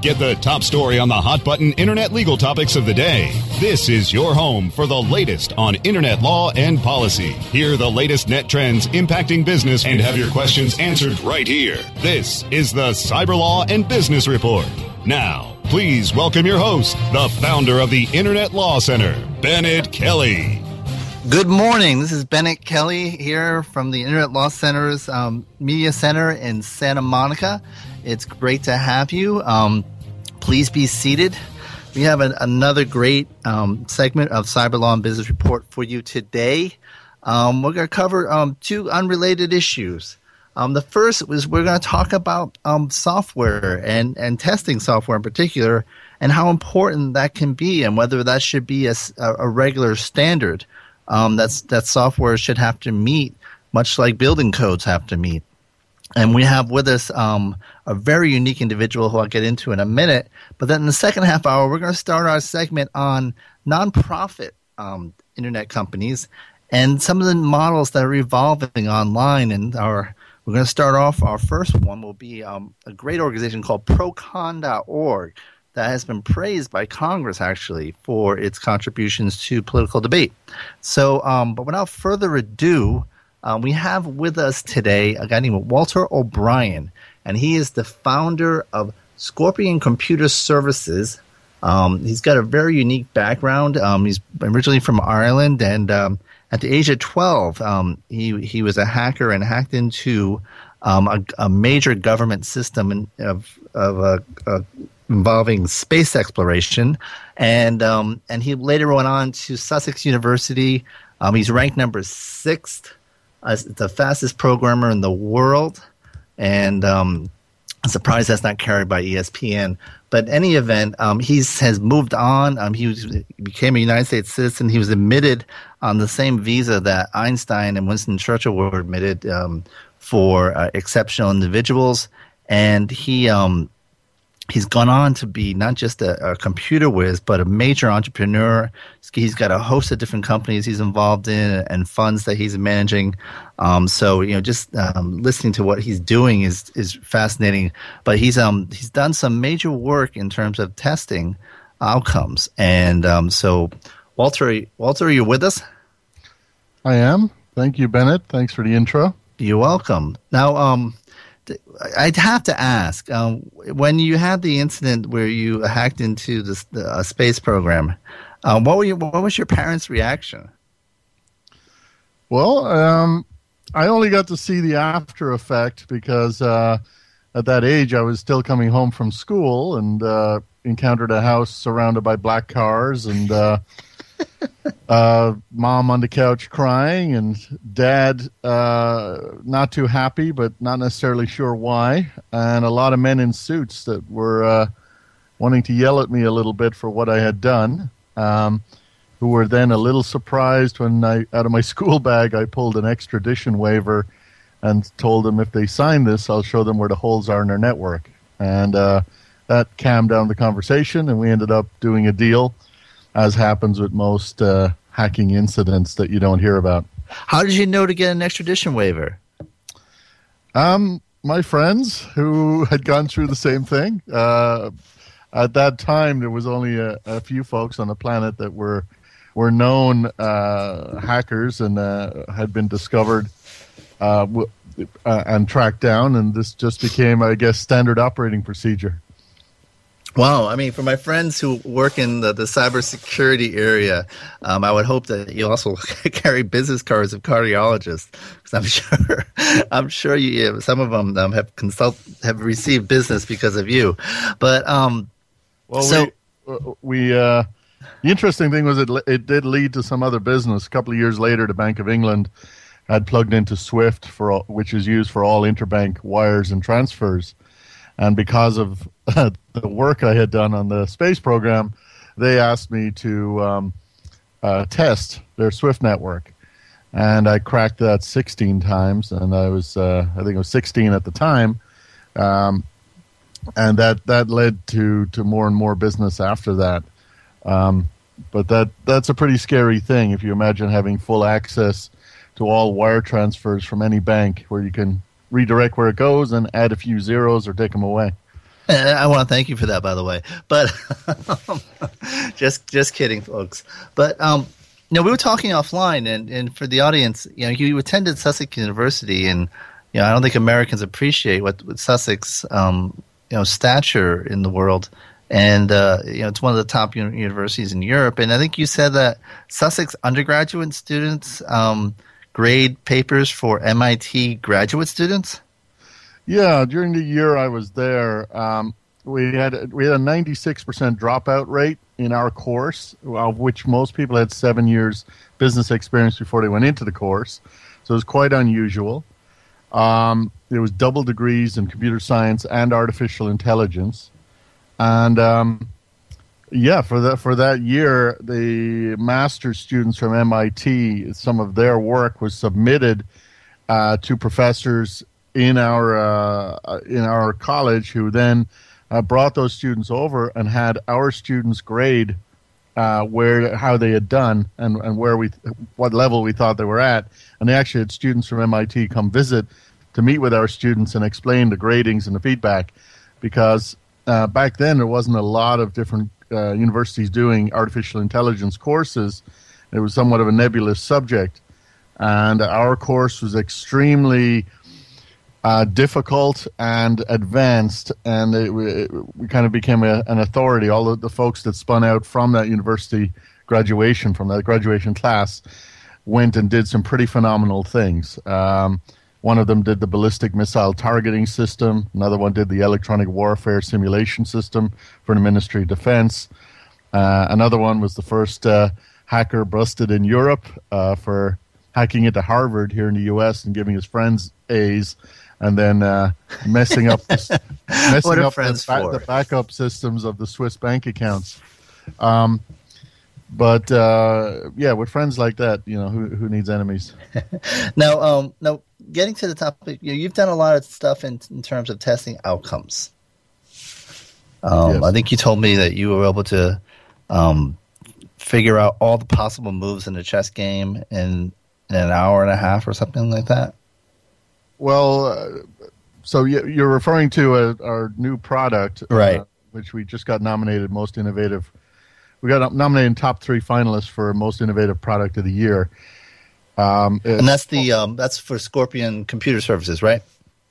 Get the top story on the hot button internet legal topics of the day. This is your home for the latest on internet law and policy. Hear the latest net trends impacting business and have your questions answered right here. This is the Cyber Law and Business Report. Now, please welcome your host, the founder of the Internet Law Center, Bennet Kelley. Good morning. This is Bennet Kelley here from the Internet Law Center's um, Media Center in Santa Monica. It's great to have you. Um, please be seated. We have an, another great um, segment of Cyber Law and Business Report for you today. Um, we're going to cover um, two unrelated issues. Um, the first is we're going to talk about software and, and testing software in particular and how important that can be and whether that should be a, a regular standard um, that's that software should have to meet, much like building codes have to meet. And we have with us um, a very unique individual who I'll get into in a minute. But then in the second half hour, we're going to start our segment on nonprofit um, internet companies and some of the models that are evolving online. And our we're going to start off. Our first one will be um, a great organization called Procon.org that has been praised by Congress actually for its contributions to political debate. So, um, but without further ado, um, we have with us today a guy named Walter O'Brien, and he is the founder of Scorpion Computer Services. Um, he's got a very unique background. Um, he's originally from Ireland, and um, at the age of 12, um, he, he was a hacker and hacked into a, a, major government system in, of, of a, a involving space exploration, and um, and he later went on to Sussex University. Um, he's ranked number sixth the fastest programmer in the world, and um, I'm surprised that's not carried by ESPN. But any event, um, he has moved on. Um, he, was, became a United States citizen. He was admitted on the same visa that Einstein and Winston Churchill were admitted um, for uh, exceptional individuals, and he um, he's gone on to be not just a, a, computer whiz, but a major entrepreneur. He's got a host of different companies he's involved in and funds that he's managing. Um, so you know, just um, listening to what he's doing is is fascinating. But he's um he's done some major work in terms of testing outcomes. And um, so, Walter, Walter, are you with us? I am. Thank you, Bennet. Thanks for the intro. You're welcome. Now, um, I'd have to ask um, when you had the incident where you hacked into the, the space program. Um, what were you, what was your parents' reaction? Well, um, I only got to see the after effect because uh, at that age I was still coming home from school and uh, encountered a house surrounded by black cars and uh, mom on the couch crying, and dad uh, not too happy, but not necessarily sure why, and a lot of men in suits that were uh, wanting to yell at me a little bit for what I had done. Um, who were then a little surprised when I, out of my school bag, I pulled an extradition waiver and told them if they sign this, I'll show them where the holes are in their network. And uh, that calmed down the conversation, and we ended up doing a deal as happens with most uh, hacking incidents that you don't hear about. How did you know to get an extradition waiver? Um, my friends who had gone through the same thing. Uh, at that time, there was only a, a, few folks on the planet that were were known uh, hackers and uh, had been discovered uh, w- uh, and tracked down, and this just became, I guess, standard operating procedure. Wow, I mean, for my friends who work in the, the cybersecurity area, um, I would hope that you also carry business cards of cardiologists, because I'm sure, I'm sure you, some of them um, have consult have received business because of you. But um, well, so we, we uh, the interesting thing was it it did lead to some other business. A couple of years later, the Bank of England had plugged into SWIFT for all, which is used for all interbank wires and transfers and because of the work I had done on the space program, they asked me to um, uh, test their Swift network, and I cracked that 16 times, and I was uh, I think it was 16 at the time, um, and that that led to to more and more business after that. Um, but that that's a pretty scary thing if you imagine having full access to all wire transfers from any bank, where you can redirect where it goes and add a few zeros or take them away. I want to thank you for that, by the way. But just just kidding, folks. But um, you know, we were talking offline, and, and for the audience, you know, you attended Sussex University, and you know, I don't think Americans appreciate what, what Sussex, um, you know, stature in the world, and uh, you know, it's one of the top universities in Europe. And I think you said that Sussex undergraduate students um, grade papers for MIT graduate students. Yeah, during the year I was there, um, we had we had a 96% dropout rate in our course, of which most people had seven years business experience before they went into the course. So it was quite unusual. Um, there was double degrees in computer science and artificial intelligence, and um, yeah, for that for that year, the master's students from MIT, some of their work was submitted uh, to professors in our uh, in our college, who then uh, brought those students over and had our students grade uh, where how they had done and, and where we what level we thought they were at, and they actually had students from MIT come visit to meet with our students and explain the gradings and the feedback, because uh, back then there wasn't a lot of different uh, universities doing artificial intelligence courses. It was somewhat of a nebulous subject, and our course was extremely uh, difficult and advanced, and it, it, we kind of became a, an authority. All of the folks that spun out from that university graduation, from that graduation class, went and did some pretty phenomenal things. Um, one of them did the ballistic missile targeting system. Another one did the electronic warfare simulation system for the Ministry of Defense. Uh, another one was the first uh, hacker busted in Europe uh, for hacking into Harvard here in the U.S. and giving his friends A's and then uh, messing up the, messing up the, ba- the, backup systems of the Swiss bank accounts. Um, but uh, yeah, with friends like that, you know, who who needs enemies? now, um, now, getting to the topic, you know, you've done a lot of stuff in, in terms of testing outcomes. Um, yes. I think you told me that you were able to um, figure out all the possible moves in a chess game in, in an hour and a half or something like that. Well, uh, so you're referring to a, our new product, uh, right? Uh, which we just got nominated most innovative. We got nominated in top three finalists for most innovative product of the year. Um, and that's the um, that's for Scorpion Computer Services, right?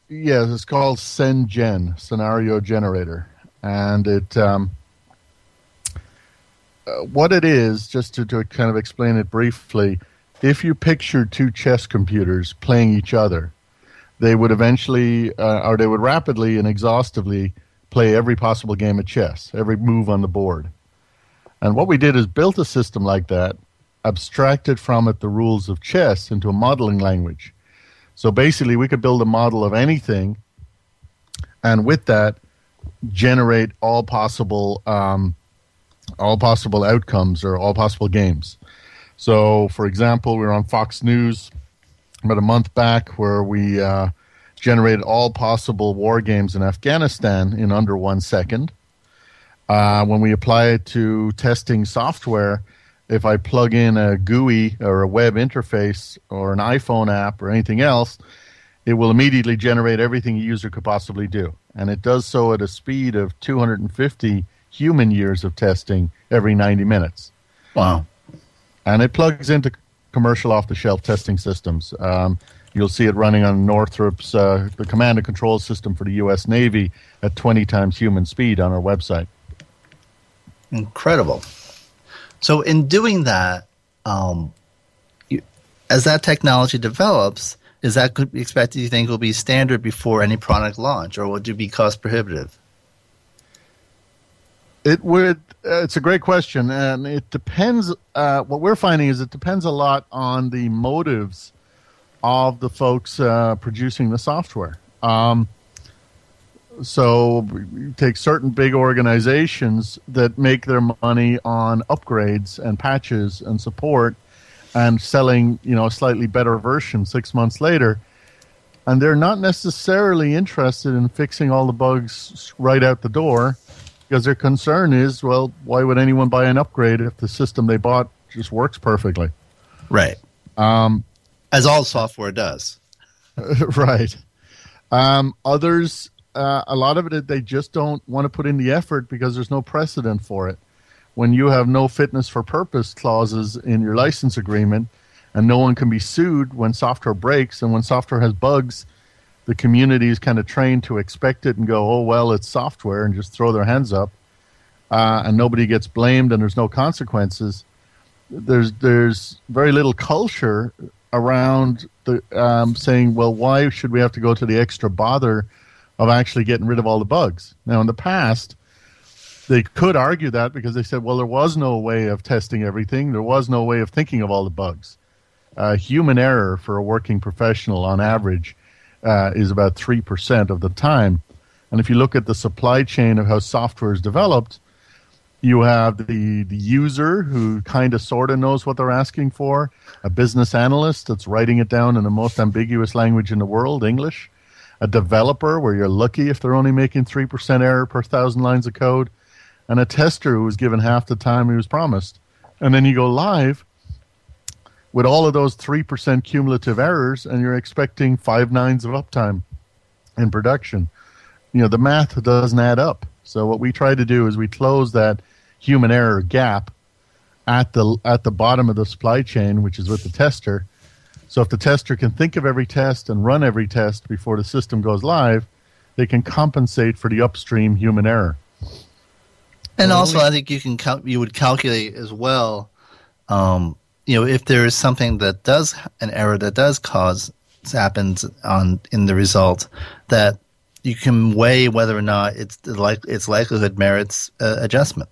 Yes, it's called SenGen Scenario Generator, and it um, uh, what it is, just to, to kind of explain it briefly, if you picture two chess computers playing each other, they would eventually, uh, or they would rapidly and exhaustively play every possible game of chess, every move on the board. And what we did is built a system like that, abstracted from it the rules of chess into a modeling language. So basically, we could build a model of anything, and with that, generate all possible um, all possible outcomes or all possible games. So, for example, we were on Fox News about a month back where we uh, generated all possible war games in Afghanistan in under one second. Uh, when we apply it to testing software, if I plug in a GUI or a web interface or an iPhone app or anything else, it will immediately generate everything a user could possibly do. And it does so at a speed of 250 human years of testing every 90 minutes. Wow. And it plugs into commercial off the shelf testing systems. Um, you'll see it running on Northrop's uh, the command and control system for the U.S. Navy at 20 times human speed on our website. Incredible. So, in doing that, um, you, as that technology develops, is that could be expected? You think will be standard before any product launch, or would it be cost prohibitive? It would. Uh, it's a great question, and it depends. Uh, what we're finding is it depends a lot on the motives of the folks uh, producing the software. Um, so you take certain big organizations that make their money on upgrades and patches and support and selling, you know, a slightly better version six months later. And they're not necessarily interested in fixing all the bugs right out the door because their concern is, well, why would anyone buy an upgrade if the system they bought just works perfectly? Right. Um, As all software does. right. Um, others, uh, a lot of it, they just don't want to put in the effort because there's no precedent for it. When you have no fitness for purpose clauses in your license agreement, and no one can be sued when software breaks, and when software has bugs, the community is kind of trained to expect it and go, "Oh well, it's software," and just throw their hands up, uh, and nobody gets blamed, and there's no consequences. There's there's very little culture around the um, saying, well, why should we have to go to the extra bother of actually getting rid of all the bugs? Now, in the past, they could argue that because they said, well, there was no way of testing everything, there was no way of thinking of all the bugs. Uh, human error for a working professional on average uh, is about 3% of the time. And if you look at the supply chain of how software is developed, you have the, the user who kind of sort of knows what they're asking for, a business analyst that's writing it down in the most ambiguous language in the world, English, a developer where you're lucky if they're only making 3% error per thousand lines of code, and a tester who was given half the time he was promised. And then you go live with all of those 3% cumulative errors, and you're expecting five nines of uptime in production. You know, the math doesn't add up. So what we try to do is we close that human error gap at the at the bottom of the supply chain, which is with the tester. So if the tester can think of every test and run every test before the system goes live, they can compensate for the upstream human error. And also, I think you can cal- you would calculate as well. Um, you know, if there is something that does an error that does cause happens on in the result, that you can weigh whether or not it's like its likelihood merits uh, adjustment.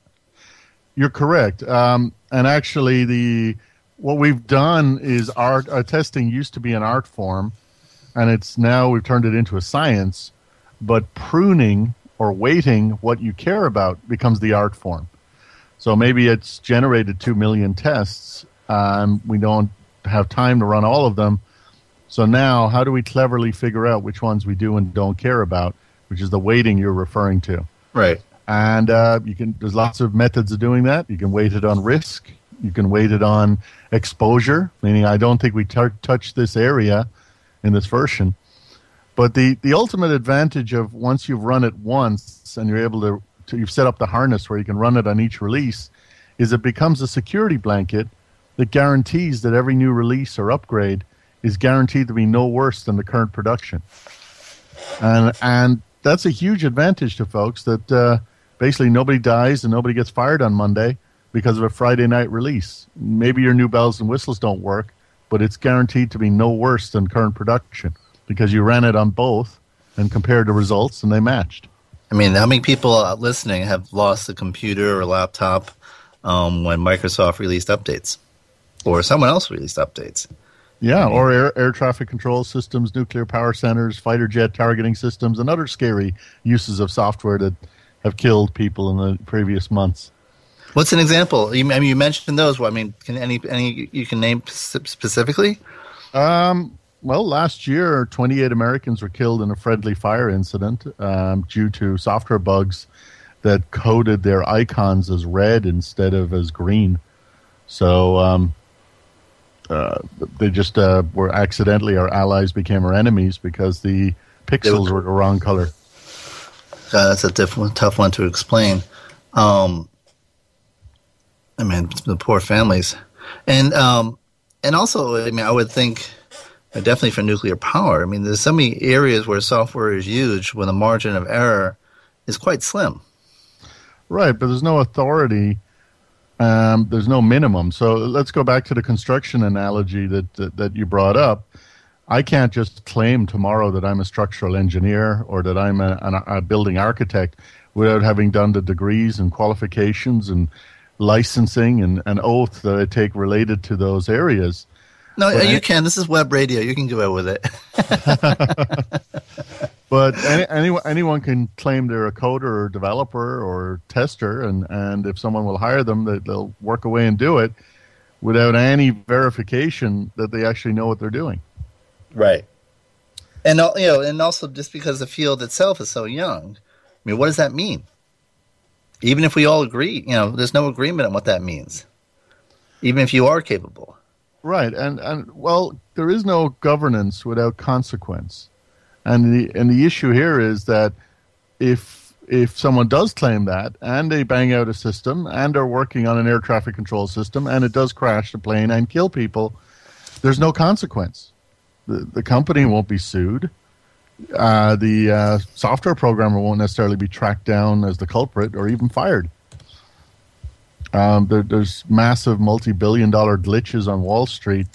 You're correct. Um, and actually, the what we've done is art our testing used to be an art form, and it's now we've turned it into a science. But pruning or weighting what you care about becomes the art form. So maybe it's generated two million tests. Um, we don't have time to run all of them. So now, how do we cleverly figure out which ones we do and don't care about, which is the weighting you're referring to? Right. And uh, you can. There's lots of methods of doing that. You can weight it on risk. You can weight it on exposure, meaning I don't think we t- touch this area in this version. But the, the ultimate advantage of once you've run it once and you're able to, to you've set up the harness where you can run it on each release, is it becomes a security blanket that guarantees that every new release or upgrade is guaranteed to be no worse than the current production. And and that's a huge advantage to folks that uh, basically nobody dies and nobody gets fired on Monday because of a Friday night release. Maybe your new bells and whistles don't work, but it's guaranteed to be no worse than current production because you ran it on both and compared the results and they matched. I mean, how many people listening have lost a computer or laptop um, when Microsoft released updates or someone else released updates? Yeah, I mean, or air, air traffic control systems, nuclear power centers, fighter jet targeting systems, and other scary uses of software that have killed people in the previous months. What's an example? You, I mean, you mentioned those. I mean, can any any you can name specifically? Um, well, last year, 28 Americans were killed in a friendly fire incident um, due to software bugs that coded their icons as red instead of as green. So um, uh, they just uh, were accidentally our allies became our enemies because the pixels were, were the wrong color. Uh, that's a diff- tough one to explain. Um, I mean, the poor families, and um, and also, I mean, I would think uh, definitely for nuclear power. I mean, there's so many areas where software is used where the margin of error is quite slim. Right, but there's no authority um, there's no minimum. So let's go back to the construction analogy that, that, that you brought up. I can't just claim tomorrow that I'm a structural engineer or that I'm a, a, a building architect without having done the degrees and qualifications and licensing and an oath that I take related to those areas. No, but you I, can. This is web radio. You can go out with it. but any, anyone anyone can claim they're a coder or developer or tester, and, and if someone will hire them, they, they'll work away and do it without any verification that they actually know what they're doing. Right. And you know, and also just because the field itself is so young, I mean, what does that mean? Even if we all agree, you know, there's no agreement on what that means. Even if you are capable. Right, and and well, there is no governance without consequence, and the and the issue here is that if if someone does claim that and they bang out a system and are working on an air traffic control system and it does crash the plane and kill people, there's no consequence. The the company won't be sued. Uh, the uh, software programmer won't necessarily be tracked down as the culprit or even fired. Um, there, there's massive multi-billion-dollar glitches on Wall Street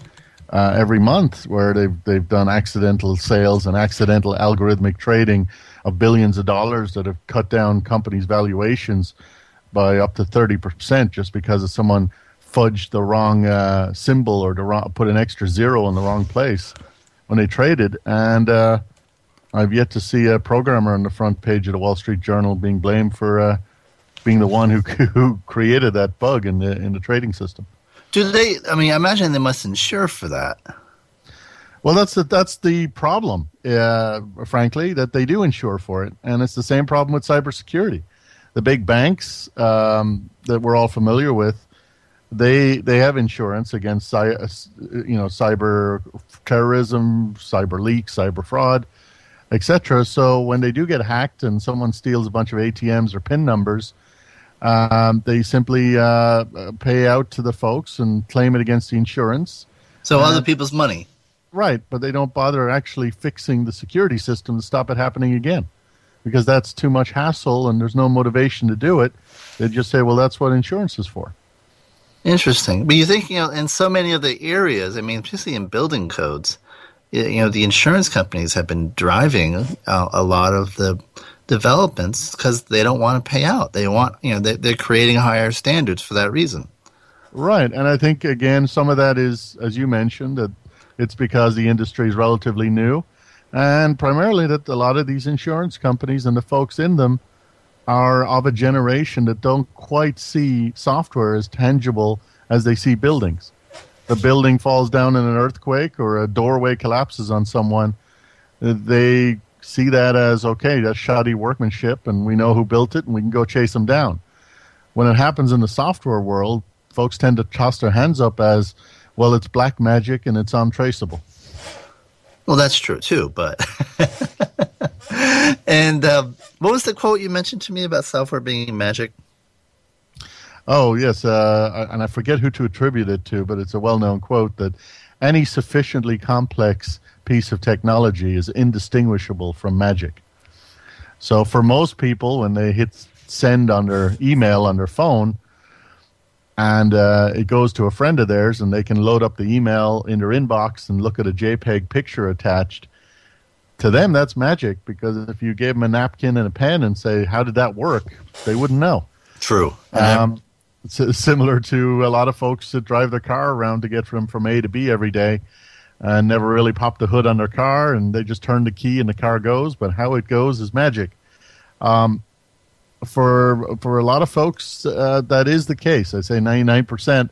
uh, every month where they've they've done accidental sales and accidental algorithmic trading of billions of dollars that have cut down companies' valuations by up to thirty percent just because of someone fudged the wrong uh, symbol or the wrong, put an extra zero in the wrong place when they traded. And uh, I've yet to see a programmer on the front page of the Wall Street Journal being blamed for uh, being the one who who created that bug in the in the trading system. Do they? I mean, I imagine they must insure for that. Well, that's the that's the problem, uh, frankly, that they do insure for it, and it's the same problem with cybersecurity. The big banks um, that we're all familiar with, they they have insurance against uh, you know cyber terrorism, cyber leaks, cyber fraud, etc. So when they do get hacked and someone steals a bunch of ATMs or PIN numbers, um, they simply uh, pay out to the folks and claim it against the insurance. So other people's money. Right, but they don't bother actually fixing the security system to stop it happening again because that's too much hassle and there's no motivation to do it. They just say, well, that's what insurance is for. Interesting. But you think, you know, in so many of the areas, I mean, especially in building codes, you know, the insurance companies have been driving a, a lot of the developments because they don't want to pay out. They want, you know, they, they're creating higher standards for that reason. Right. And I think, again, some of that is, as you mentioned, that it's because the industry is relatively new. And primarily that a lot of these insurance companies and the folks in them are of a generation that don't quite see software as tangible as they see buildings. The building falls down in an earthquake or a doorway collapses on someone. They see that as okay, that's shoddy workmanship, and we know who built it, and we can go chase them down. When it happens in the software world, folks tend to toss their hands up as, well, it's black magic and it's untraceable. Well, that's true too, but. and uh, what was the quote you mentioned to me about software being magic? Oh yes, uh, and I forget who to attribute it to, but it's a well-known quote that any sufficiently complex piece of technology is indistinguishable from magic. So for most people, when they hit send on their email on their phone, and uh, it goes to a friend of theirs, and they can load up the email in their inbox and look at a JPEG picture attached. To them, that's magic because if you gave them a napkin and a pen and say, "How did that work?" they wouldn't know. True. Um, it's similar to a lot of folks that drive their car around to get from from A to B every day and never really pop the hood on their car, and they just turn the key and the car goes. But how it goes is magic. Um, for for a lot of folks, uh, that is the case. I say ninety nine percent.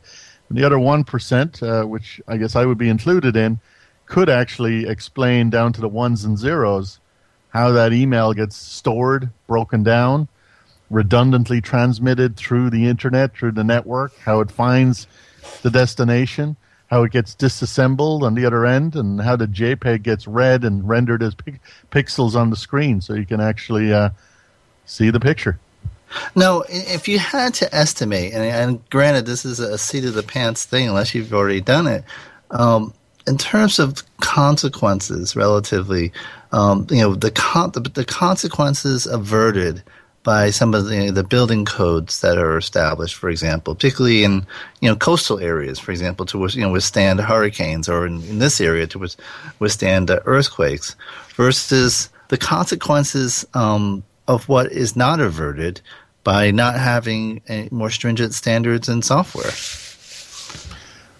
And the other one percent, uh, which I guess I would be included in, could actually explain down to the ones and zeros how that email gets stored, broken down, redundantly transmitted through the internet, through the network, how it finds the destination, how it gets disassembled on the other end, and how the JPEG gets read and rendered as pixels on the screen, so you can actually uh, see the picture. Now, if you had to estimate, and, and, granted, this is a seat of the pants thing, unless you've already done it. Um, in terms of consequences, relatively, um, you know, the, con- the, the consequences averted by some of the, the building codes that are established, for example, particularly in you know coastal areas, for example, to you know withstand hurricanes, or in, in this area to withstand uh, earthquakes, versus the consequences um, of what is not averted by not having more stringent standards in software.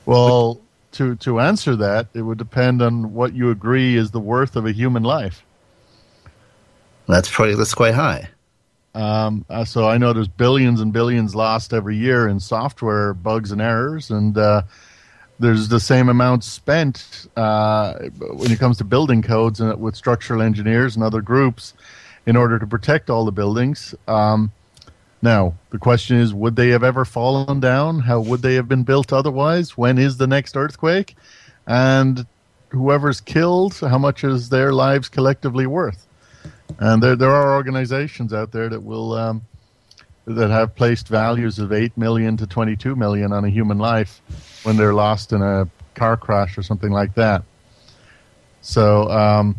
Well, to to answer that, it would depend on what you agree is the worth of a human life. That's probably that's quite high. Um, uh, so I know there's billions and billions lost every year in software bugs and errors, and uh, there's the same amount spent uh, when it comes to building codes and with structural engineers and other groups in order to protect all the buildings. Um, now the question is, would they have ever fallen down? How would they have been built otherwise? When is the next earthquake? And whoever's killed, how much is their lives collectively worth? And there, there are organizations out there that will um, that have placed values of eight million to twenty-two million on a human life when they're lost in a car crash or something like that. So, um,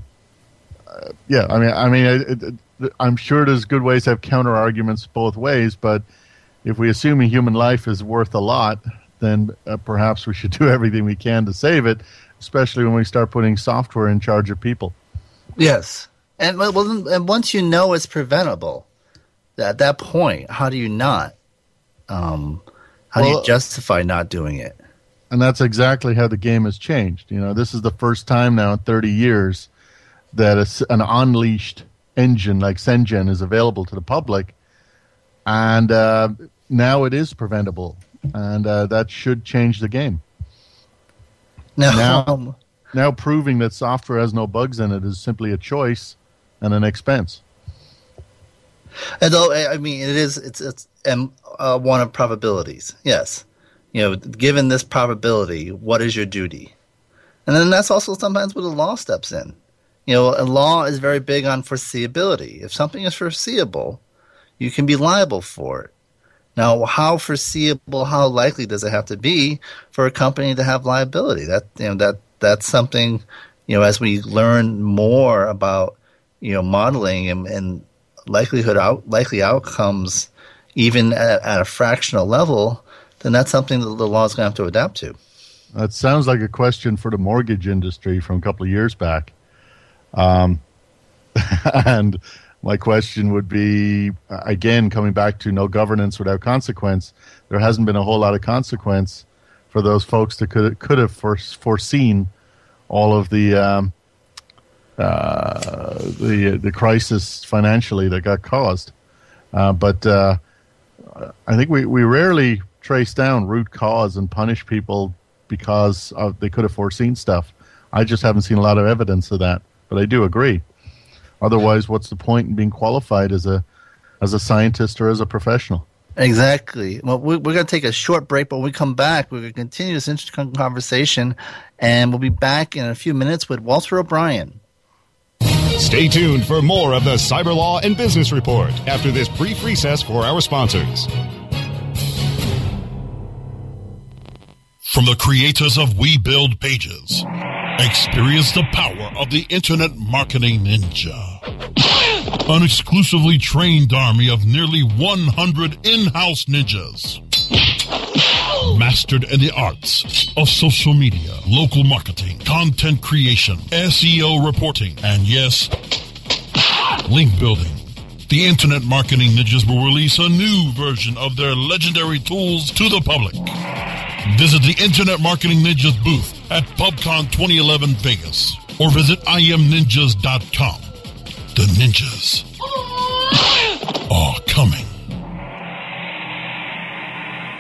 uh, yeah, I mean, I mean, it, it, I'm sure there's good ways to have counter arguments both ways, but if we assume a human life is worth a lot, then uh, perhaps we should do everything we can to save it, especially when we start putting software in charge of people. Yes, and well, and once you know it's preventable, at that point, how do you not? Um, how well, do you justify not doing it? And that's exactly how the game has changed. You know, this is the first time now in 30 years that a, an unleashed engine like CyanogenMed is available to the public, and uh, now it is preventable, and uh, that should change the game. Now, now, now, proving that software has no bugs in it is simply a choice and an expense. Although I mean, it is it's it's um, uh, one of probabilities. Yes, you know, given this probability, what is your duty? And then that's also sometimes where the law steps in. You know, a law is very big on foreseeability. If something is foreseeable, you can be liable for it. Now, how foreseeable, how likely does it have to be for a company to have liability? That you know that that's something you know as we learn more about you know modeling and, and likelihood out likely outcomes even at, at, a fractional level then that's something that the law is going to have to adapt to. That sounds like a question for the mortgage industry from a couple of years back. Um, and my question would be again coming back to no governance without consequence there hasn't been a whole lot of consequence for those folks that could could have foreseen all of the um, uh, the the crisis financially that got caused. Uh, but uh, I think we, we rarely trace down root cause and punish people because of, they could have foreseen stuff. I just haven't seen a lot of evidence of that. But I do agree. Otherwise, what's the point in being qualified as a as a scientist or as a professional? Exactly. Well, we're, we're going to take a short break, but when we come back, we're going to continue this interesting conversation, and we'll be back in a few minutes with Walter O'Brien. Stay tuned for more of the Cyber Law and Business Report after this brief recess for our sponsors. From the creators of We Build Pages, experience the power of the Internet Marketing Ninja. An exclusively trained army of nearly 100 in-house ninjas mastered in the arts of social media, local marketing, content creation, SEO reporting, and yes, link building. The Internet Marketing Ninjas will release a new version of their legendary tools to the public. Visit the Internet Marketing Ninjas booth at PubCon 2011 Vegas or visit imninjas.com. The ninjas are coming.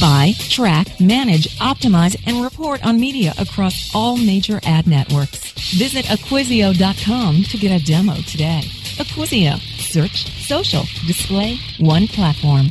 Buy, track, manage, optimize, and report on media across all major ad networks. Visit Acquisio.com to get a demo today. Acquisio. Search, social, display, one platform.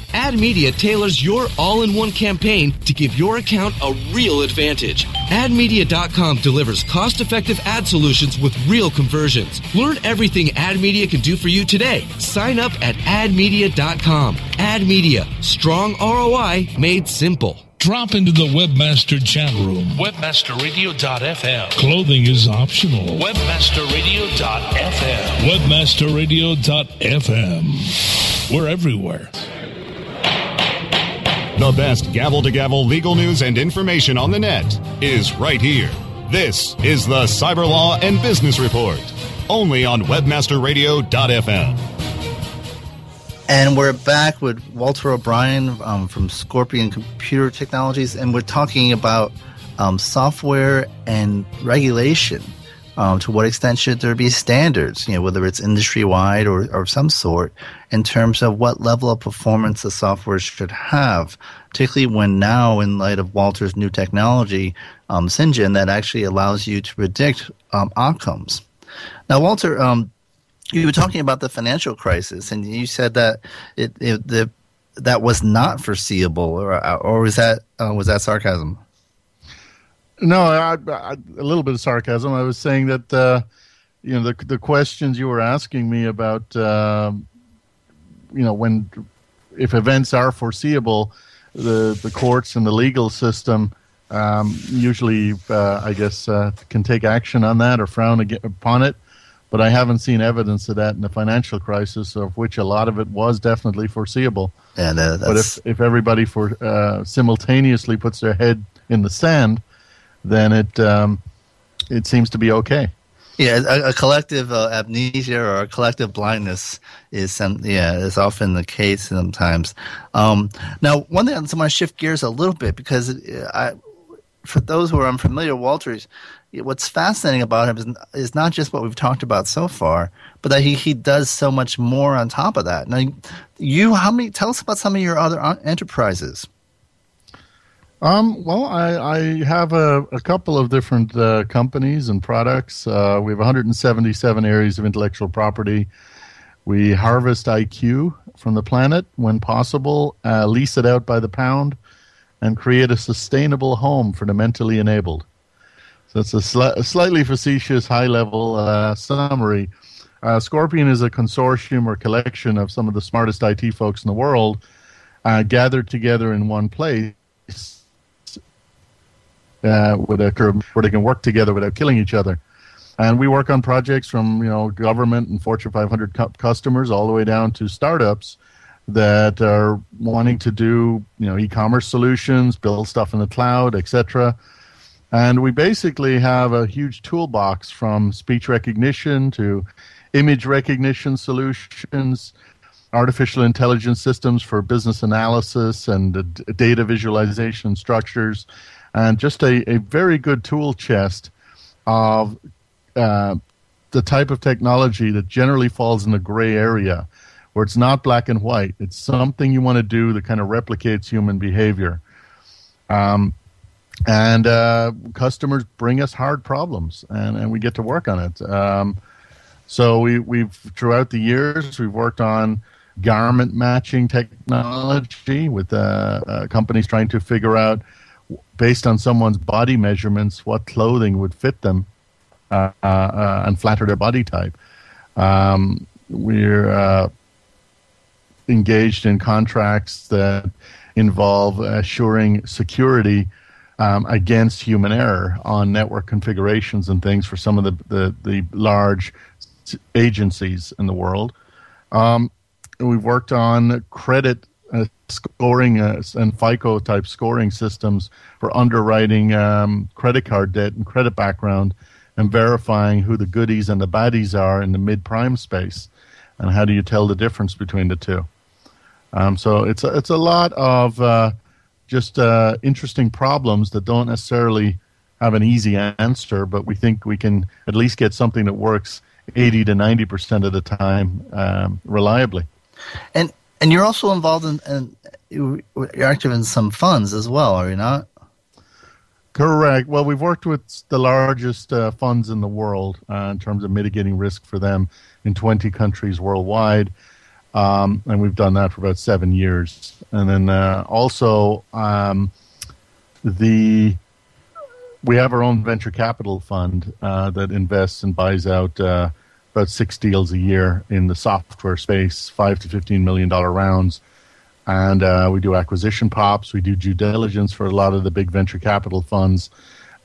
Ad Media tailors your all-in-one campaign to give your account a real advantage. AdMedia.com delivers cost-effective ad solutions with real conversions. Learn everything Ad Media can do for you today. Sign up at AdMedia.com. Ad Media, strong ROI made simple. Drop into the Webmaster chat room. Webmasterradio.fm. Clothing is optional. Webmasterradio.fm. Webmasterradio.fm. We're everywhere. The best gavel to gavel legal news and information on the net is right here. This is the Cyber Law and Business Report, only on WebmasterRadio.fm. And we're back with Walter O'Brien um, from Scorpion Computer Technologies, and we're talking about um, software and regulation. Um, to what extent should there be standards, you know, whether it's industry wide or, or some sort, in terms of what level of performance the software should have, particularly when now, in light of Walter's new technology, um, that actually allows you to predict um, outcomes. Now, Walter, um, you were talking about the financial crisis, and you said that it, it the, that was not foreseeable, or or was that uh, was that sarcasm? No, I, I, a little bit of sarcasm. I was saying that uh, you know the the questions you were asking me about uh, you know when if events are foreseeable, the the courts and the legal system um, usually, uh, I guess, uh, can take action on that or frown upon it but I haven't seen evidence of that in the financial crisis, of which a lot of it was definitely foreseeable. And but if if everybody for uh, simultaneously puts their head in the sand, then it um, it seems to be okay. Yeah, a, a collective uh, amnesia or a collective blindness is some, yeah is often the case sometimes. Um, now, one thing I want to shift gears a little bit because uh, I, for those who are unfamiliar, Walters what's fascinating about him is, is not just what we've talked about so far, but that he, he does so much more on top of that. Now, you, how many? Tell us about some of your other uh, enterprises. Um, well, I, I have a, a couple of different uh, companies and products. Uh, we have 177 areas of intellectual property. We harvest IQ from the planet when possible, uh, lease it out by the pound, and create a sustainable home for the mentally enabled. So it's a, sli- a slightly facetious, high level uh, summary. Uh, Scorpion is a consortium or collection of some of the smartest IT folks in the world uh, gathered together in one place uh, with a, where they can work together without killing each other. And we work on projects from you know government and Fortune 500 cu- customers all the way down to startups that are wanting to do you know e-commerce solutions, build stuff in the cloud, etc. And we basically have a huge toolbox from speech recognition to image recognition solutions, artificial intelligence systems for business analysis and data visualization structures, and just a, a very good tool chest of uh, the type of technology that generally falls in the gray area where it's not black and white. It's something you want to do that kind of replicates human behavior. Um, and uh, customers bring us hard problems, and, and we get to work on it. Um, so we, we've throughout the years we've worked on garment matching technology with uh, uh, companies trying to figure out, based on someone's body measurements, what clothing would fit them uh, uh, uh, and flatter their body type. Um, we're engaged in contracts that involve assuring security um, against human error on network configurations and things for some of the, the, the large agencies in the world. Um, we've worked on credit uh, scoring uh, and FICO type scoring systems for underwriting um, credit card debt and credit background and verifying who the goodies and the baddies are in the mid prime space and how do you tell the difference between the two. Um, so it's a, it's a lot of uh, just uh, interesting problems that don't necessarily have an easy answer, but we think we can at least get something that works 80 to 90 percent of the time um, reliably. And and you're also involved in, in you're active in some funds as well, are you not? Correct. Well, we've worked with the largest uh, funds in the world uh, in terms of mitigating risk for them in 20 countries worldwide. um, and we've done that for about seven years. And then uh, also um, the we have our own venture capital fund uh, that invests and buys out uh, about six deals a year in the software space, five to fifteen million dollar rounds. And uh, we do acquisition pops. We do due diligence for a lot of the big venture capital funds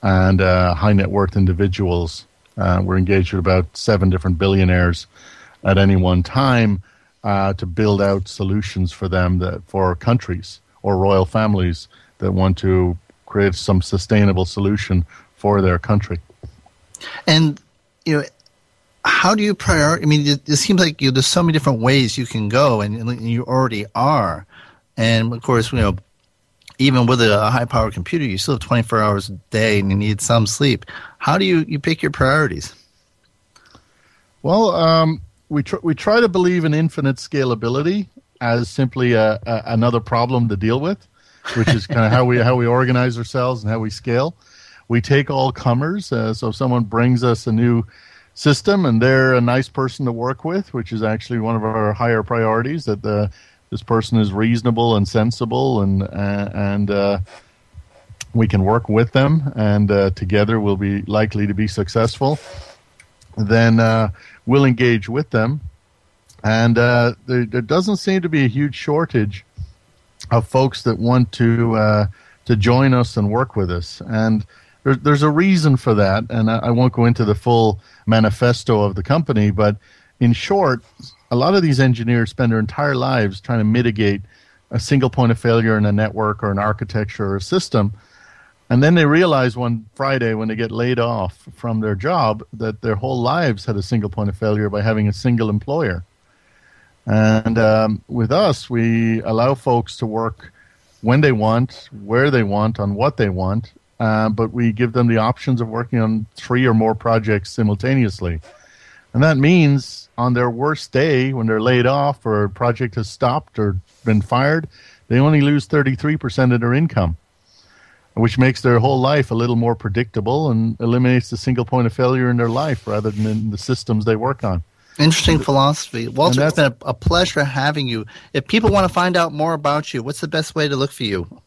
and uh, high net worth individuals. Uh, we're engaged with about seven different billionaires at any one time uh, to build out solutions for them that for countries or royal families that want to create some sustainable solution for their country. And you know, how do you prioritize? I mean, it, it seems like you know, there's so many different ways you can go, and, and you already are. And of course, you know, even with a high power computer, you still have 24 hours a day, and you need some sleep. How do you you pick your priorities? Well, um, we tr- we try to believe in infinite scalability as simply a, a, another problem to deal with which is kind of how we how we organize ourselves and how we scale. We take all comers. Uh, so if someone brings us a new system and they're a nice person to work with, which is actually one of our higher priorities, that the this person is reasonable and sensible and uh, and uh, we can work with them and uh, together we'll be likely to be successful. Then uh, we'll engage with them, and uh, there, there doesn't seem to be a huge shortage of folks that want to uh, to join us and work with us. And there, there's a reason for that, and I, I, won't go into the full manifesto of the company, but in short, a lot of these engineers spend their entire lives trying to mitigate a single point of failure in a network or an architecture or a system. And then they realize one Friday when they get laid off from their job that their whole lives had a single point of failure by having a single employer. And um, with us, we allow folks to work when they want, where they want, on what they want, uh, but we give them the options of working on three or more projects simultaneously. And that means on their worst day, when they're laid off or a project has stopped or been fired, they only lose 33% of their income, which makes their whole life a little more predictable and eliminates the single point of failure in their life rather than in the systems they work on. Interesting philosophy. Walter, it's been a, a, pleasure having you. If people want to find out more about you, what's the best way to look for you?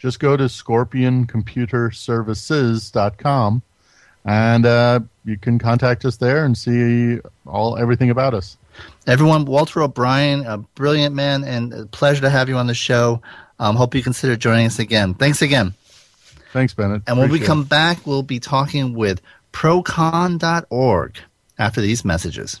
Just go to scorpioncomputerservices.com and uh, you can contact us there and see all everything about us. Everyone, Walter O'Brien, a brilliant man, and a pleasure to have you on the show. Um, hope you consider joining us again. Thanks again. Thanks, Bennet. And when Appreciate we come it. back, we'll be talking with procon.org after these messages.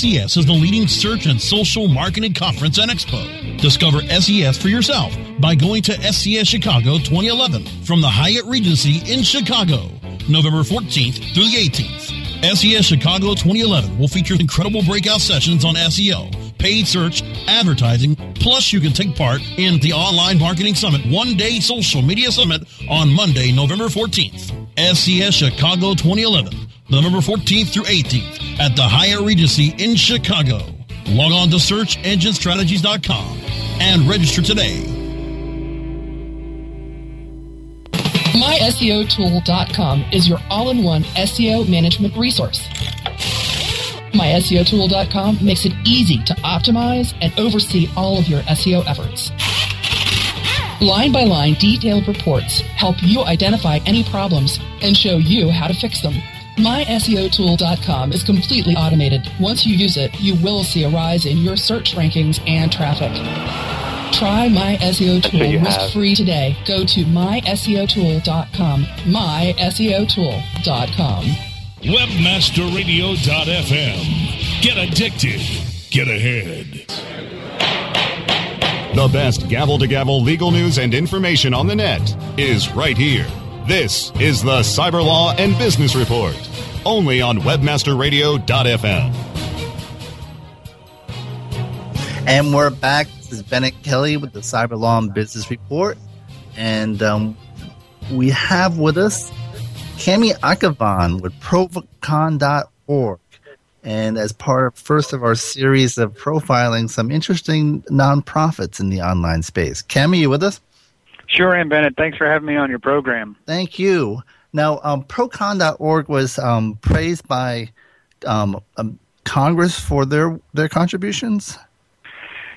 SES is the leading search and social marketing conference and expo. Discover SES for yourself by going to SES Chicago 2011 from the Hyatt Regency in Chicago, November 14th through the 18th. SES Chicago 2011 will feature incredible breakout sessions on SEO, paid search, advertising, plus you can take part in the Online Marketing Summit one day social media summit on Monday, November 14th. SES Chicago 2011, November 14th through 18th at the Hyatt Regency in Chicago. Log on to searchenginestrategies.com and register today. MySEOtool.com is your all-in-one SEO management resource. MySEOtool.com makes it easy to optimize and oversee all of your SEO efforts. Line by line, detailed reports help you identify any problems and show you how to fix them. MySEOtool.com is completely automated. Once you use it, you will see a rise in your search rankings and traffic. Try My SEO Tool risk-free today. Go to myseotool.com. myseotool.com. Webmasterradio.fm. Get addicted. Get ahead. The best gavel to gavel legal news and information on the net is right here. This is the Cyber Law and Business Report, only on WebmasterRadio.fm. And we're back. This is Bennet Kelley with the Cyber Law and Business Report. And um, we have with us Kamy Akhavan with ProCon.org. And as part of first of our series of profiling some interesting nonprofits in the online space. Cami, you with us? Sure am, Bennet. Thanks for having me on your program. Thank you. Now, um, Procon.org was um, praised by um, um, Congress for their their contributions.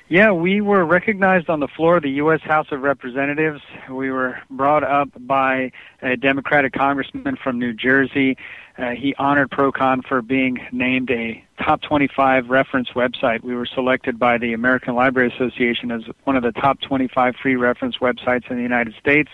Yeah, we were recognized on the floor of the U.S. House of Representatives. We were brought up by a Democratic congressman from New Jersey. Uh, he honored Procon for being named a top 25 reference website. We were selected by the American Library Association as one of the top 25 free reference websites in the United States.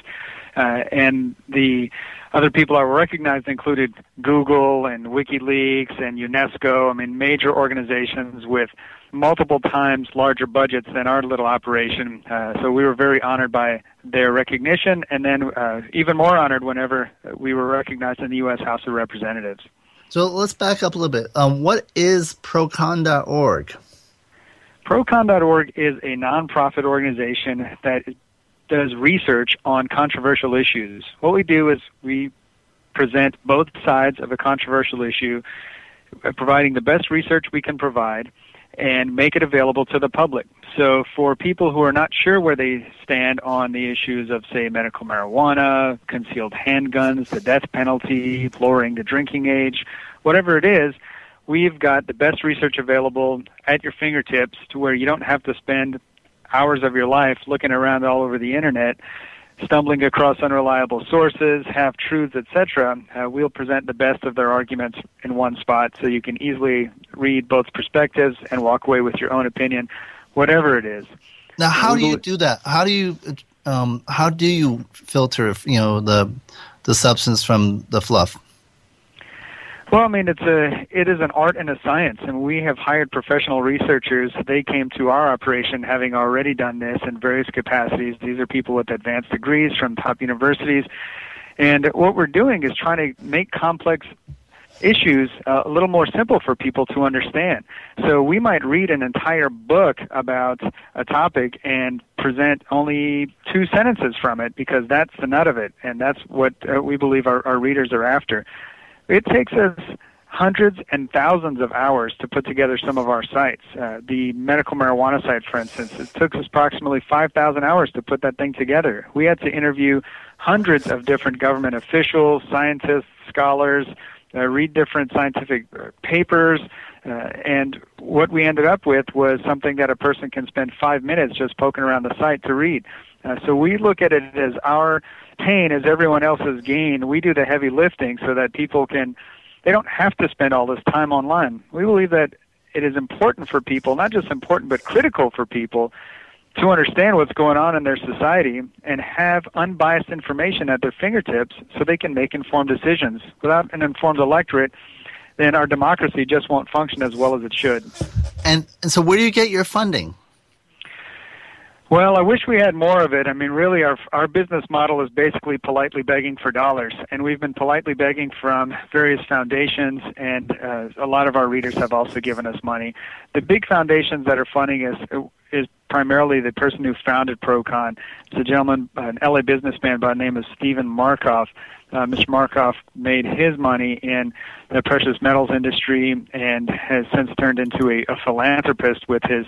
Uh, and the other people were recognized included Google and WikiLeaks and UNESCO. I mean, major organizations with multiple times larger budgets than our little operation. Uh, so we were very honored by their recognition, and then uh, even more honored whenever we were recognized in the U.S. House of Representatives. So let's back up a little bit. Um, what is Procon.org? Procon.org is a nonprofit organization that does research on controversial issues. What we do is we present both sides of a controversial issue, uh, providing the best research we can provide and make it available to the public. So for people who are not sure where they stand on the issues of, say, medical marijuana, concealed handguns, the death penalty, lowering the drinking age, whatever it is, we've got the best research available at your fingertips to where you don't have to spend hours of your life looking around all over the internet stumbling across unreliable sources, half truths, etc., uh, we'll present the best of their arguments in one spot so you can easily read both perspectives and walk away with your own opinion, whatever it is. Now, how do you do that? How do you um, how do you filter, you know, the the substance from the fluff? Well, I mean, it's a it is an art and a science, and we have hired professional researchers. They came to our operation having already done this in various capacities. These are people with advanced degrees from top universities, and what we're doing is trying to make complex issues uh, a little more simple for people to understand. So we might read an entire book about a topic and present only two sentences from it because that's the nut of it, and that's what uh, we believe our, our readers are after. It takes us hundreds and thousands of hours to put together some of our sites. Uh, the medical marijuana site, for instance, it took us approximately 5,000 hours to put that thing together. We had to interview hundreds of different government officials, scientists, scholars, uh, read different scientific uh, papers, uh, and what we ended up with was something that a person can spend five minutes just poking around the site to read. Uh, so we look at it as our pain as everyone else's gain. We do the heavy lifting so that people can, they don't have to spend all this time online. We believe that it is important for people, not just important, but critical for people to understand what's going on in their society and have unbiased information at their fingertips so they can make informed decisions. Without an informed electorate, then our democracy just won't function as well as it should. And, and so, where do you get your funding? Well, I wish we had more of it. I mean, really, our our business model is basically politely begging for dollars, and we've been politely begging from various foundations, and uh, a lot of our readers have also given us money. The big foundations that are funding us is primarily the person who founded Procon. It's a gentleman, an LA businessman by the name of Steven Markoff. Uh, Mr. Markoff made his money in the precious metals industry and has since turned into a, a philanthropist with his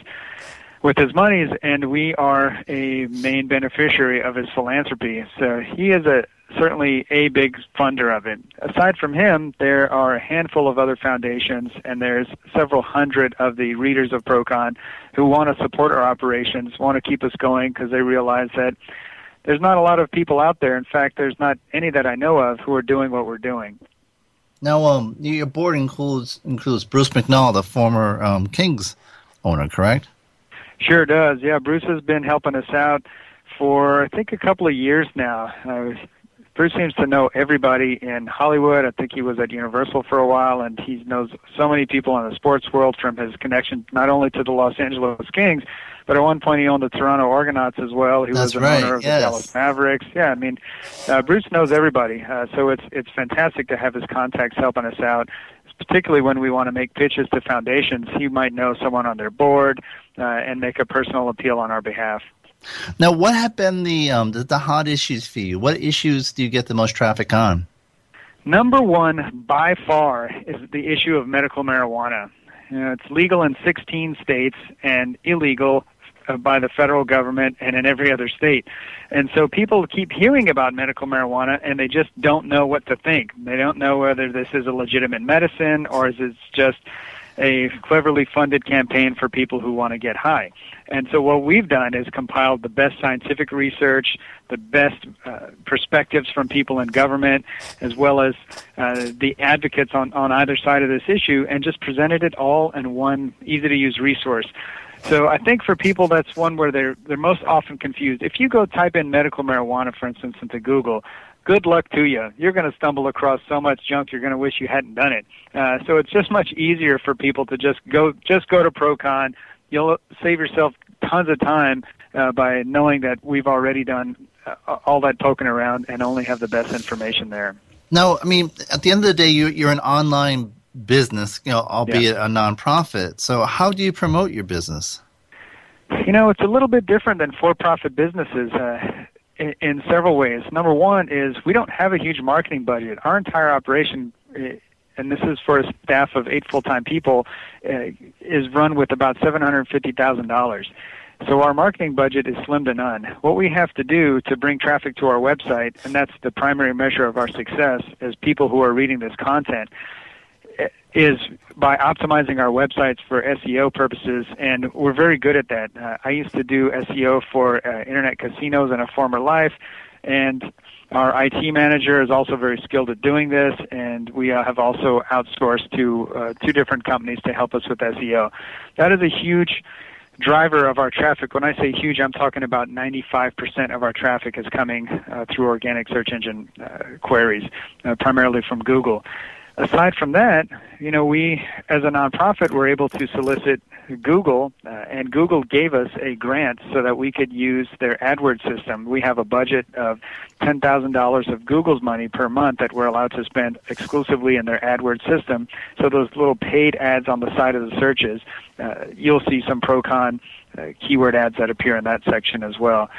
with his monies, and we are a main beneficiary of his philanthropy. So he is a certainly a big funder of it. Aside from him, there are a handful of other foundations, and there's several hundred of the readers of Procon who want to support our operations, want to keep us going because they realize that there's not a lot of people out there. In fact, there's not any that I know of who are doing what we're doing. Now, um, your board includes includes Bruce McNall, the former um, Kings owner, correct? Sure does. Yeah, Bruce has been helping us out for I think a couple of years now. Uh, Bruce seems to know everybody in Hollywood. I think he was at Universal for a while, and he knows so many people in the sports world from his connection not only to the Los Angeles Kings, but at one point he owned the Toronto Argonauts as well. He That's was an right, owner of yes. the Dallas Mavericks. Yeah, I mean, uh, Bruce knows everybody, uh, so it's it's fantastic to have his contacts helping us out particularly when we want to make pitches to foundations, he might know someone on their board uh, and make a personal appeal on our behalf. Now, what have been the, um, the the hot issues for you? What issues do you get the most traffic on? Number one, by far, is the issue of medical marijuana. You know, it's legal in 16 states and illegal by the federal government and in every other state. And so people keep hearing about medical marijuana and they just don't know what to think. They don't know whether this is a legitimate medicine or is it just a cleverly funded campaign for people who want to get high. And so what we've done is compiled the best scientific research, the best uh, perspectives from people in government, as well as uh, the advocates on, on either side of this issue, and just presented it all in one easy to use resource. So I think for people, that's one where they're they're most often confused. If you go type in medical marijuana, for instance, into Google, good luck to you. You're going to stumble across so much junk. You're going to wish you hadn't done it. Uh, so it's just much easier for people to just go just go to Procon. You'll save yourself tons of time uh, by knowing that we've already done uh, all that poking around and only have the best information there. No, I mean at the end of the day, you, you're an online business, you know, albeit Yeah. a nonprofit. So how do you promote your business? You know, it's a little bit different than for-profit businesses uh, in, in several ways. Number one is we don't have a huge marketing budget. Our entire operation, uh, and this is for a staff of eight full-time people, uh, is run with about seven hundred fifty thousand dollars. So our marketing budget is slim to none. What we have to do to bring traffic to our website, and that's the primary measure of our success, is people who are reading this content is by optimizing our websites for SEO purposes, and we're very good at that. Uh, I used to do SEO for uh, internet casinos in a former life, and our IT manager is also very skilled at doing this, and we uh, have also outsourced to uh, two different companies to help us with SEO. That is a huge driver of our traffic. When I say huge, I'm talking about 95% of our traffic is coming uh, through organic search engine uh, queries, primarily from Google. Aside from that, you know, we as a nonprofit were able to solicit Google, uh, and Google gave us a grant so that we could use their AdWords system. We have a budget of $10,000 of Google's money per month that we're allowed to spend exclusively in their AdWords system. So those little paid ads on the side of the searches, uh, you'll see some Procon uh, keyword ads that appear in that section as well.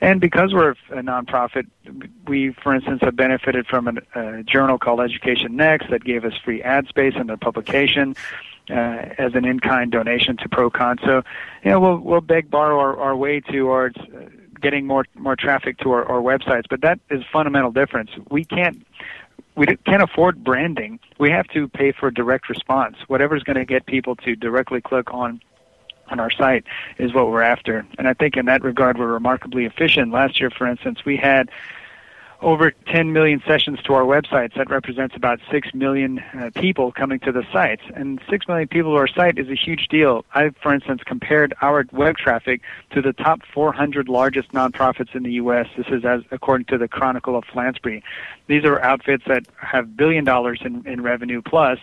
And because we're a nonprofit, we, for instance, have benefited from a journal called Education Next that gave us free ad space in their publication uh, as an in-kind donation to Procon. So, you know, we'll we'll beg borrow our, our way towards uh, getting more more traffic to our, our websites. But that is a fundamental difference. We can't we can't afford branding. We have to pay for direct response. Whatever's going to get people to directly click on on our site is what we're after. And I think in that regard, we're remarkably efficient. Last year, for instance, we had over 10 million sessions to our websites. That represents about 6 million uh, people coming to the sites. And 6 million people to our site is a huge deal. I, for instance, compared our web traffic to the top 400 largest nonprofits in the U.S. This is as according to the Chronicle of Philanthropy. These are outfits that have billion dollars in, in revenue plus.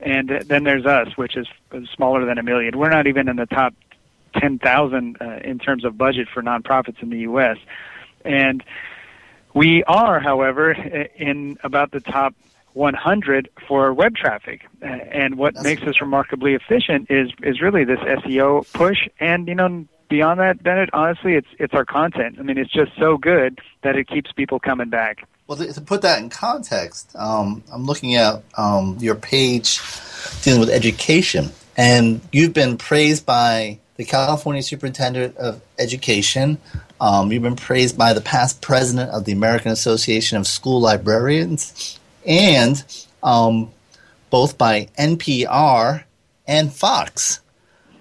And then there's us, which is smaller than a million. We're not even in the top 10,000 uh, in terms of budget for nonprofits in the U.S. And we are, however, in about the top 100 for web traffic. And what makes us remarkably efficient is is really this SEO push. And you know, beyond that, Bennet, honestly, it's it's our content. I mean, it's just so good that it keeps people coming back. Well, to, put that in context, um, I'm looking at um, your page dealing with education, and you've been praised by the California Superintendent of Education. Um, you've been praised by the past president of the American Association of School Librarians, and um, both by NPR and Fox.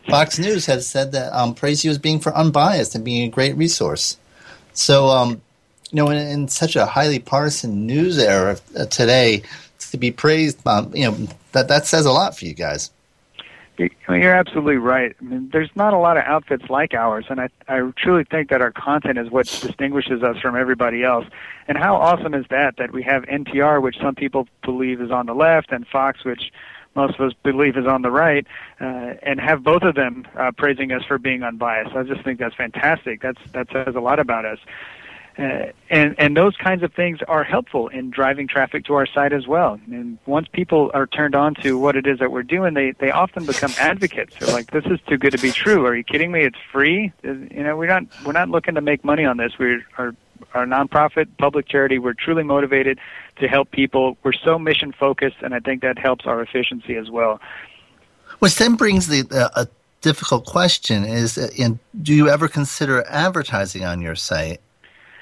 Fox News has said that um, praised you as being for unbiased and being a great resource. So, um, you know, in, in such a highly partisan news era today, to be praised, um, you know, that that says a lot for you guys. You're absolutely right. I mean, there's not a lot of outfits like ours, and I, I truly think that our content is what distinguishes us from everybody else. And how awesome is that? That we have NPR, which some people believe is on the left, and Fox, which most of us believe is on the right, uh, and have both of them uh, praising us for being unbiased. I just think that's fantastic. That's that says a lot about us. Uh, and and those kinds of things are helpful in driving traffic to our site as well. And once people are turned on to what it is that we're doing, they they often become advocates. They're like, "This is too good to be true. Are you kidding me? It's free. Uh, You know, we're not we're not looking to make money on this. We're our our nonprofit public charity. We're truly motivated to help people. We're so mission focused, and I think that helps our efficiency as well. Which then brings the uh, a difficult question: Is uh, in, do you ever consider advertising on your site?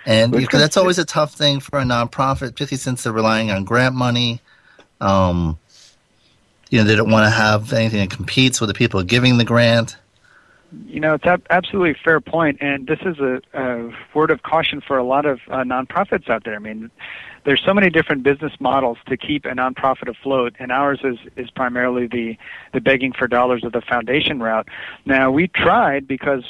And because that's always a tough thing for a nonprofit, particularly since they're relying on grant money. Um, you know, they don't want to have anything that competes with the people giving the grant. You know, it's ab- absolutely a fair point, and this is a, a word of caution for a lot of uh, nonprofits out there. I mean, there's so many different business models to keep a nonprofit afloat, and ours is is primarily the the begging for dollars of the foundation route. Now, we tried because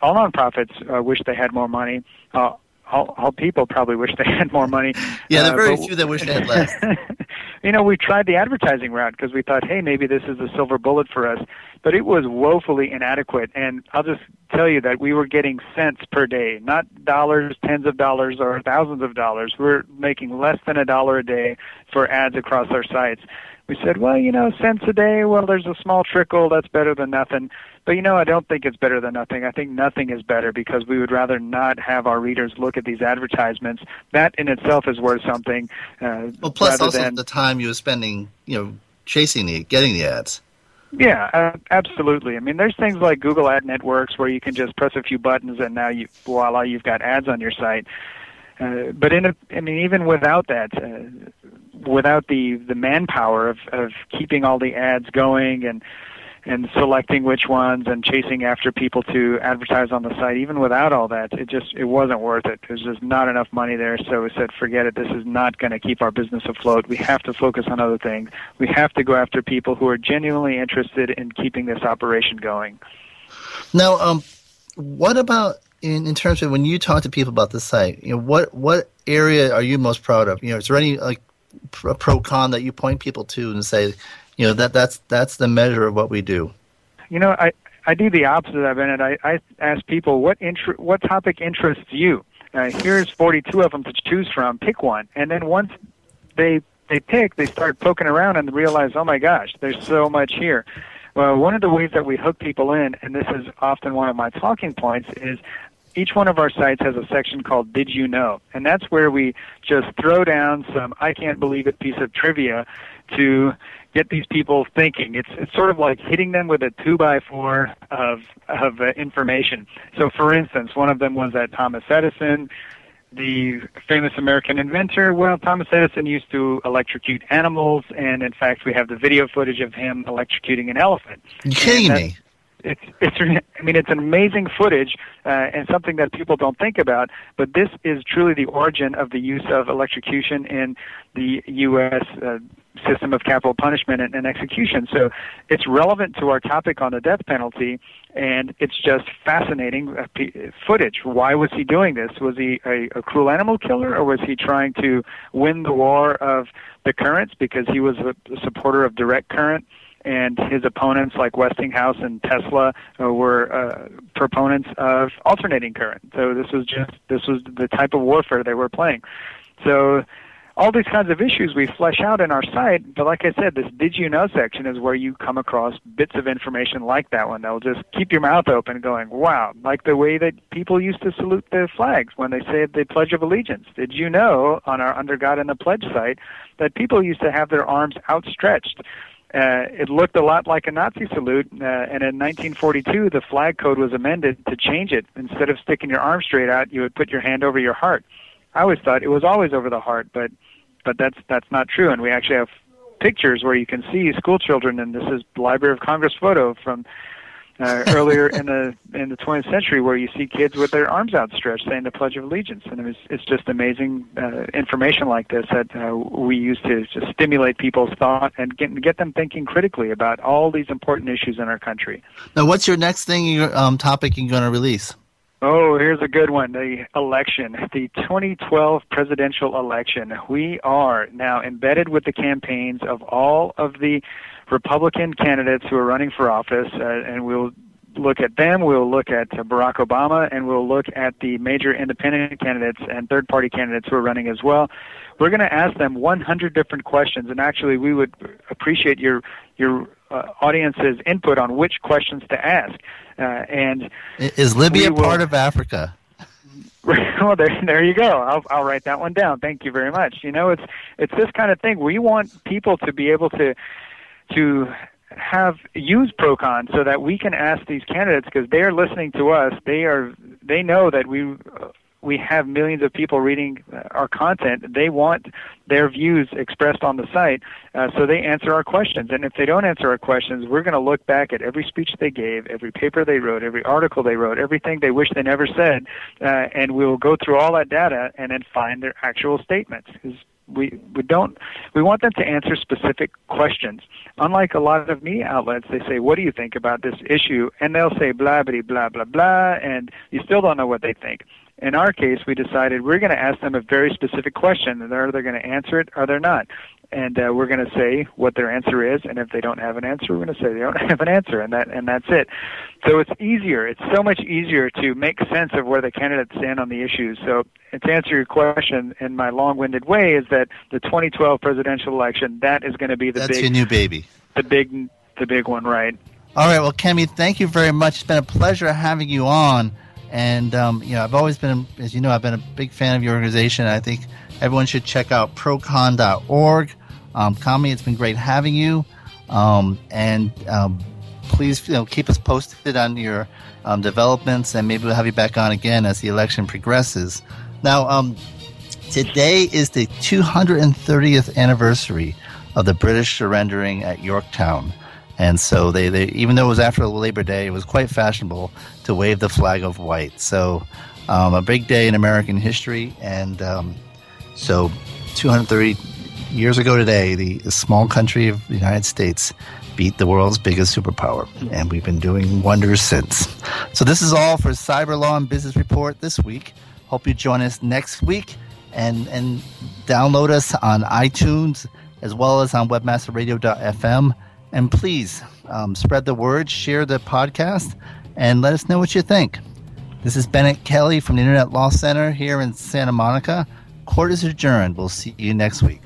all nonprofits uh, wish they had more money. Uh, all, all people probably wish they had more money. Yeah, there Uh, are very but- few that wish they had less. you know, we tried the advertising route because we thought, hey, maybe this is a silver bullet for us. But it was woefully inadequate. And I'll just tell you that we were getting cents per day, not dollars, tens of dollars, or thousands of dollars. We're making less than a dollar a day for ads across our sites. We said, well, you know, cents a day, well, there's a small trickle. That's better than nothing. But, you know, I don't think it's better than nothing. I think nothing is better because we would rather not have our readers look at these advertisements. That in itself is worth something. Uh, Well, plus also than, the time you were spending, you know, chasing the getting the ads. Yeah, uh, absolutely. I mean, there's things like Google Ad Networks where you can just press a few buttons and now you voila, you've got ads on your site. Uh, but in a, I mean, even without that, uh, without the the manpower of of keeping all the ads going and and selecting which ones and chasing after people to advertise on the site, even without all that, it just it wasn't worth it. There's just not enough money there. So we said, forget it. This is not going to keep our business afloat. We have to focus on other things. We have to go after people who are genuinely interested in keeping this operation going. Now, um, what about in, in terms of when you talk to people about the site? You know, what what area are you most proud of? You know, is there any like pro, pro con that you point people to and say, you know, that that's that's the measure of what we do? You know, I I do the opposite of it. I I ask people what inter- what topic interests you. Uh, here's 42 of them to choose from. Pick one, and then once they they pick, they start poking around and realize, oh my gosh, there's so much here. Well, one of the ways that we hook people in, and this is often one of my talking points, is each one of our sites has a section called Did You Know? And that's where we just throw down some I can't believe it piece of trivia to get these people thinking. It's it's sort of like hitting them with a two by four of of uh, information. So, for instance, one of them was that Thomas Edison, the famous American inventor. Well, Thomas Edison used to electrocute animals, and in fact, we have the video footage of him electrocuting an elephant. You kidding me? It's it's I mean it's an amazing footage uh, and something that people don't think about. But this is truly the origin of the use of electrocution in the U.S. Uh, system of capital punishment and, and execution. So it's relevant to our topic on the death penalty, and it's just fascinating uh, footage. Why was he doing this? Was he a, a cruel animal killer, or was he trying to win the war of the currents because he was a supporter of direct current? And his opponents like Westinghouse and Tesla uh, were uh, proponents of alternating current. So this was just this was the type of warfare they were playing. So all these kinds of issues we flesh out in our site, but like I said, this did you know section is where you come across bits of information like that one that'll just keep your mouth open going, wow, like the way that people used to salute the flags when they said the Pledge of Allegiance. Did you know on our Under God and the Pledge site that people used to have their arms outstretched? Uh, it looked a lot like a Nazi salute, uh, and in 1942, the flag code was amended to change it. Instead of sticking your arm straight out, you would put your hand over your heart. I always thought it was always over the heart, but but that's that's not true. And we actually have pictures where you can see school children, and this is the Library of Congress photo from uh, earlier in the in the 20th century, where you see kids with their arms outstretched saying the Pledge of Allegiance, and it was, it's just amazing uh, information like this that uh, we use to just stimulate people's thought and get get them thinking critically about all these important issues in our country. Now, what's your next thing, you um, topic you're going to release? Oh, here's a good one. The election, the 2012 presidential election. We are now embedded with the campaigns of all of the Republican candidates who are running for office, uh, and we'll look at them, we'll look at Barack Obama, and we'll look at the major independent candidates and third party candidates who are running as well. We're going to ask them 100 different questions, and actually, we would appreciate your your uh, audience's input on which questions to ask. Uh, and is Libya will, part of Africa? well, there, there you go. I'll, I'll write that one down. Thank you very much. You know, it's it's this kind of thing. We want people to be able to to have use Procon so that we can ask these candidates because they are listening to us. They are they know that we we have millions of people reading our content. They want their views expressed on the site, uh, so they answer our questions. And if they don't answer our questions, we're going to look back at every speech they gave, every paper they wrote, every article they wrote, everything they wish they never said, uh, and we'll go through all that data and then find their actual statements. We we don't we want them to answer specific questions. Unlike a lot of media outlets, they say, "What do you think about this issue?" and they'll say blah blah blah blah blah, and you still don't know what they think. In our case, we decided we're going to ask them a very specific question, and are they going to answer it or they're not. And uh, we're going to say what their answer is, and if they don't have an answer, we're going to say they don't have an answer, and that and that's it. So it's easier. It's so much easier to make sense of where the candidates stand on the issues. So to answer your question in my long-winded way, is that the 2012 presidential election that is going to be the that's big your new baby, the big the big one, right? All right. Well, Kamy, thank you very much. It's been a pleasure having you on. And um, you know, I've always been, as you know, I've been a big fan of your organization. I think everyone should check out procon.org. Um, Kamy, it's been great having you. Um, and um, please, you know, keep us posted on your um, developments, and maybe we'll have you back on again as the election progresses. Now, um, today is the 230th anniversary of the British surrendering at Yorktown. And so they, they even though it was after Labor Day, it was quite fashionable to wave the flag of white. So um, a big day in American history. And um, so 230 years ago today, the, the small country of the United States beat the world's biggest superpower. And we've been doing wonders since. So this is all for Cyber Law and Business Report this week. Hope you join us next week and, and download us on iTunes as well as on webmasterradio.fm and please um, spread the word, share the podcast, and let us know what you think. This is Bennet Kelley from the Internet Law Center here in Santa Monica. Court is adjourned. We'll see you next week.